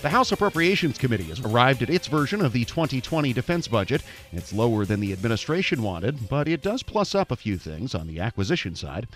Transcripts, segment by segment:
The House Appropriations Committee has arrived at its version of the 2020 defense budget. It's lower than the administration wanted, but it does plus up a few things on the acquisition side.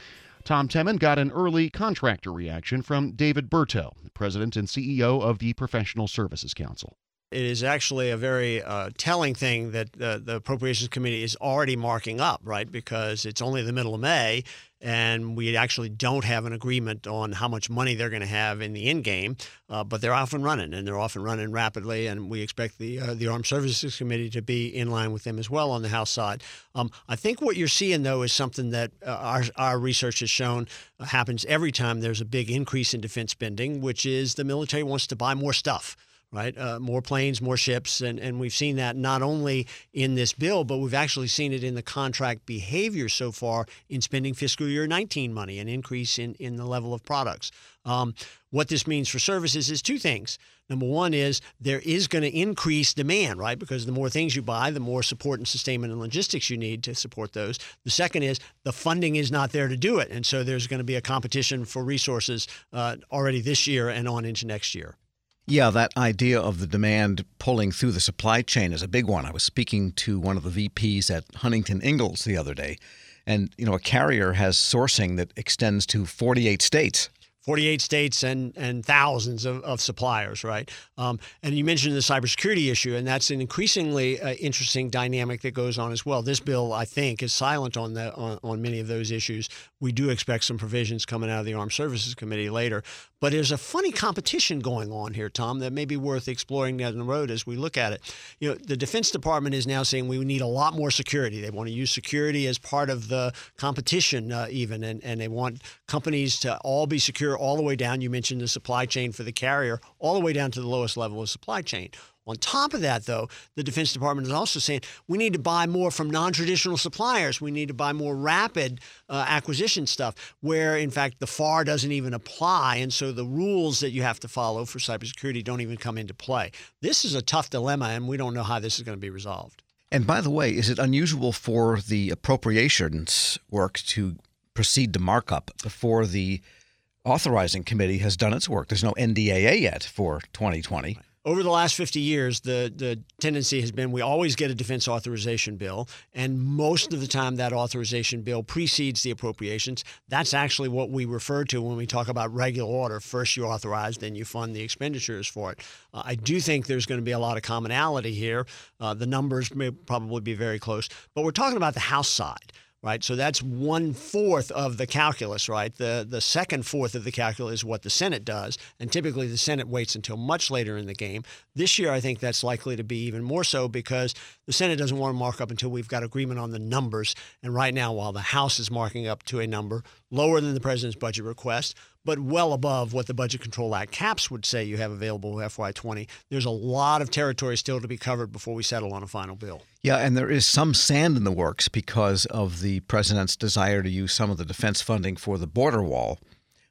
Tom Temin got an early contractor reaction from David Berteau, president and CEO of the Professional Services Council. It is actually a very uh, telling thing that uh, the Appropriations Committee is already marking up, right? Because it's only the middle of May, and we actually don't have an agreement on how much money they're going to have in the end game. Uh, but they're off and running, and they're off and running rapidly. And we expect the uh, the Armed Services Committee to be in line with them as well on the House side. Um, I think what you're seeing though is something that uh, our our research has shown happens every time there's a big increase in defense spending, which is the military wants to buy more stuff right? Uh, more planes, more ships, and, and we've seen that not only in this bill, but we've actually seen it in the contract behavior so far in spending fiscal year 19 money, an increase in, in the level of products. Um, what this means for services is two things. Number one is there is going to increase demand, right? Because the more things you buy, the more support and sustainment and logistics you need to support those. The second is the funding is not there to do it. And so there's going to be a competition for resources uh, already this year and on into next year. Yeah, that idea of the demand pulling through the supply chain is a big one. I was speaking to one of the VPs at Huntington Ingalls the other day, and you know, a carrier has sourcing that extends to 48 states. 48 states and, and thousands of, of suppliers, right? Um, and you mentioned the cybersecurity issue, and that's an increasingly uh, interesting dynamic that goes on as well. This bill, I think, is silent on, the, on, on many of those issues. We do expect some provisions coming out of the Armed Services Committee later. But there's a funny competition going on here, Tom, that may be worth exploring down the road as we look at it. You know, the Defense Department is now saying we need a lot more security. They want to use security as part of the competition, uh, even, and, and they want companies to all be secure all the way down. You mentioned the supply chain for the carrier, all the way down to the lowest level of supply chain. On top of that, though, the Defense Department is also saying we need to buy more from non traditional suppliers. We need to buy more rapid uh, acquisition stuff, where in fact the FAR doesn't even apply. And so the rules that you have to follow for cybersecurity don't even come into play. This is a tough dilemma, and we don't know how this is going to be resolved. And by the way, is it unusual for the appropriations work to proceed to markup before the authorizing committee has done its work? There's no NDAA yet for 2020. Right over the last 50 years, the, the tendency has been we always get a defense authorization bill, and most of the time that authorization bill precedes the appropriations. That's actually what we refer to when we talk about regular order. First you authorize, then you fund the expenditures for it. Uh, I do think there's going to be a lot of commonality here. Uh, the numbers may probably be very close, but we're talking about the House side right? So that's one fourth of the calculus, right? The the second fourth of the calculus is what the Senate does, and typically the Senate waits until much later in the game. This year, I think that's likely to be even more so because the Senate doesn't want to mark up until we've got agreement on the numbers. And right now, while the House is marking up to a number lower than the president's budget request, but well above what the Budget Control Act caps would say you have available FY20. There's a lot of territory still to be covered before we settle on a final bill. Yeah, and there is some sand in the works because of the president's desire to use some of the defense funding for the border wall,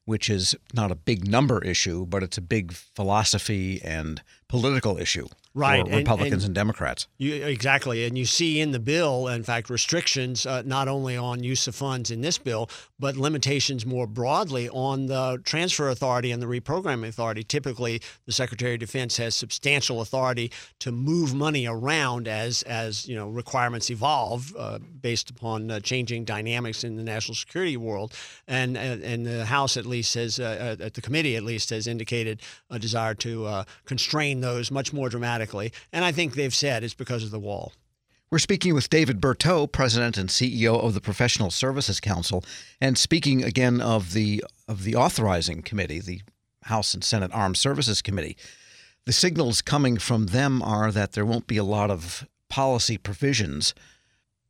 which is not a big number issue, but it's a big philosophy and political issue right. for Republicans and, and, and Democrats. You, exactly. And you see in the bill, in fact, restrictions uh, not only on use of funds in this bill, but limitations more broadly on the transfer authority and the reprogramming authority. Typically, the Secretary of Defense has substantial authority to move money around as, as you know, requirements evolve uh, based upon uh, changing dynamics in the national security world. And, and the House, at least, has, uh, uh, at the committee, at least, has indicated a desire to uh, those much more dramatically. And I think they've said it's because of the wall. We're speaking with David Berteau, President and CEO of the Professional Services Council, and speaking again of the of the authorizing committee, the House and Senate Armed Services Committee. The signals coming from them are that there won't be a lot of policy provisions,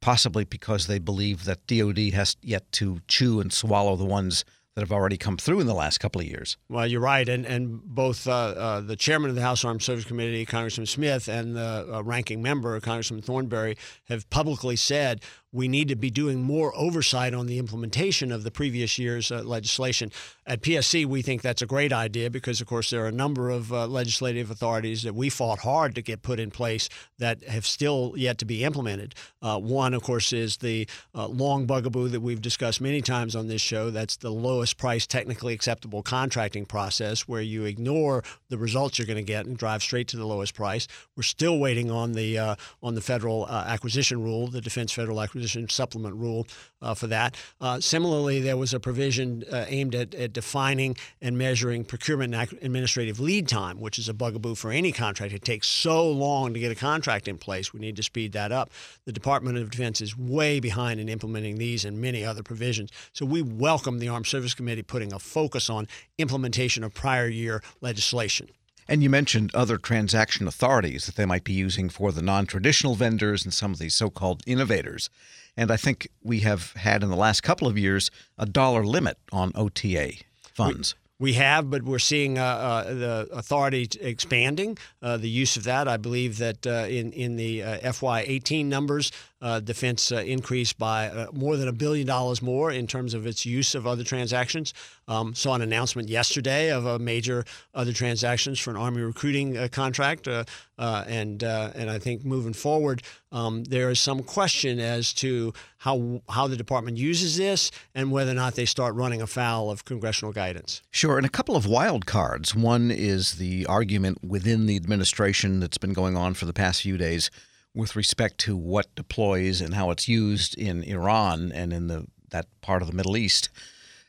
possibly because they believe that DoD has yet to chew and swallow the ones that have already come through in the last couple of years. Well, you're right, and and both uh, uh, the chairman of the House Armed Services Committee, Congressman Smith, and the uh, ranking member, Congressman Thornberry, have publicly said we need to be doing more oversight on the implementation of the previous year's uh, legislation. At PSC, we think that's a great idea because, of course, there are a number of uh, legislative authorities that we fought hard to get put in place that have still yet to be implemented. Uh, one, of course, is the uh, long bugaboo that we've discussed many times on this show. That's the lowest price, technically acceptable contracting process, where you ignore the results you're going to get and drive straight to the lowest price. We're still waiting on the uh, on the federal uh, acquisition rule, the Defense Federal Acquisition Supplement rule uh, for that. Uh, similarly, there was a provision uh, aimed at, at, defining and measuring procurement and administrative lead time, which is a bugaboo for any contract. It takes so long to get a contract in place. We need to speed that up. The Department of Defense is way behind in implementing these and many other provisions. So we welcome the Armed Service Committee putting a focus on implementation of prior year legislation. And you mentioned other transaction authorities that they might be using for the non traditional vendors and some of these so called innovators. And I think we have had in the last couple of years a dollar limit on OTA funds. We have, but we're seeing uh, uh, the authority expanding uh, the use of that. I believe that uh, in in the uh, FY18 numbers, uh, defense increased by more than a billion dollars more in terms of its use of other transactions. Um, saw an announcement yesterday of a major other transactions for an Army recruiting contract, and and I think moving forward, um, there is some question as to how how the department uses this and whether or not they start running afoul of congressional guidance. Sure, and a couple of wild cards. One is the argument within the administration that's been going on for the past few days with respect to what deploys and how it's used in Iran and in the that part of the Middle East,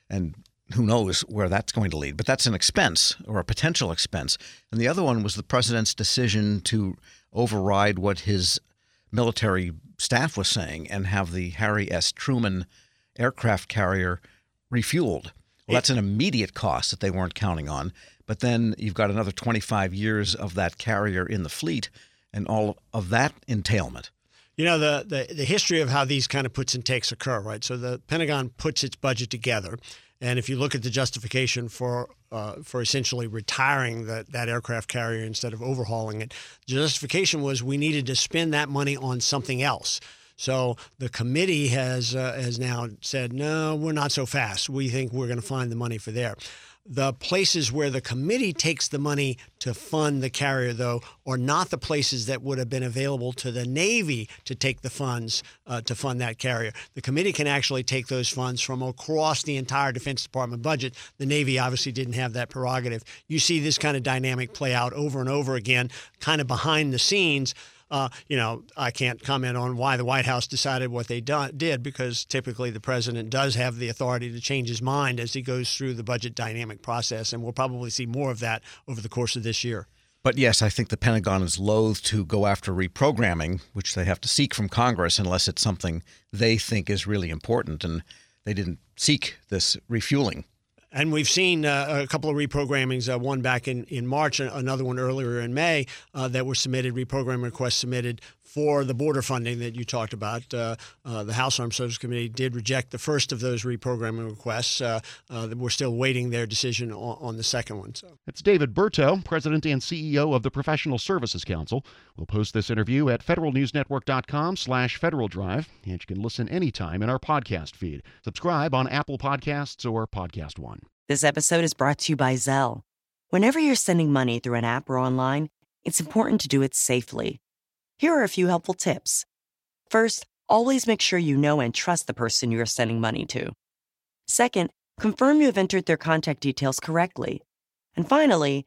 and who knows where that's going to lead. But that's an expense or a potential expense. And the other one was the president's decision to override what his military staff was saying and have the Harry S. Truman aircraft carrier refueled. Well, that's an immediate cost that they weren't counting on. But then you've got another 25 years of that carrier in the fleet and all of that entailment. You know, the, the, the history of how these kind of puts and takes occur, right? So the Pentagon puts its budget together. And if you look at the justification for uh, for essentially retiring that, that aircraft carrier instead of overhauling it, the justification was we needed to spend that money on something else. So the committee has uh, has now said, no, we're not so fast. We think we're going to find the money for there. The places where the committee takes the money to fund the carrier, though, are not the places that would have been available to the Navy to take the funds uh, to fund that carrier. The committee can actually take those funds from across the entire Defense Department budget. The Navy obviously didn't have that prerogative. You see this kind of dynamic play out over and over again, kind of behind the scenes. Uh, you know, I can't comment on why the White House decided what they did because typically the president does have the authority to change his mind as he goes through the budget dynamic process, and we'll probably see more of that over the course of this year. But yes, I think the Pentagon is loath to go after reprogramming, which they have to seek from Congress unless it's something they think is really important. And they didn't seek this refueling. And we've seen uh, a couple of reprogrammings, uh, one back in, in March, another one earlier in May, uh, that were submitted, reprogramming requests submitted for the border funding that you talked about. Uh, uh, the House Armed Services Committee did reject the first of those reprogramming requests. Uh, we're still waiting their decision on, on the second one. So. It's David Berteau, President and CEO of the Professional Services Council. We'll post this interview at federalnewsnetwork.com slash Federal Drive, and you can listen anytime in our podcast feed. Subscribe on Apple Podcasts or Podcast One. This episode is brought to you by Zelle. Whenever you're sending money through an app or online, it's important to do it safely. Here are a few helpful tips. First, always make sure you know and trust the person you are sending money to. Second, confirm you have entered their contact details correctly. And finally,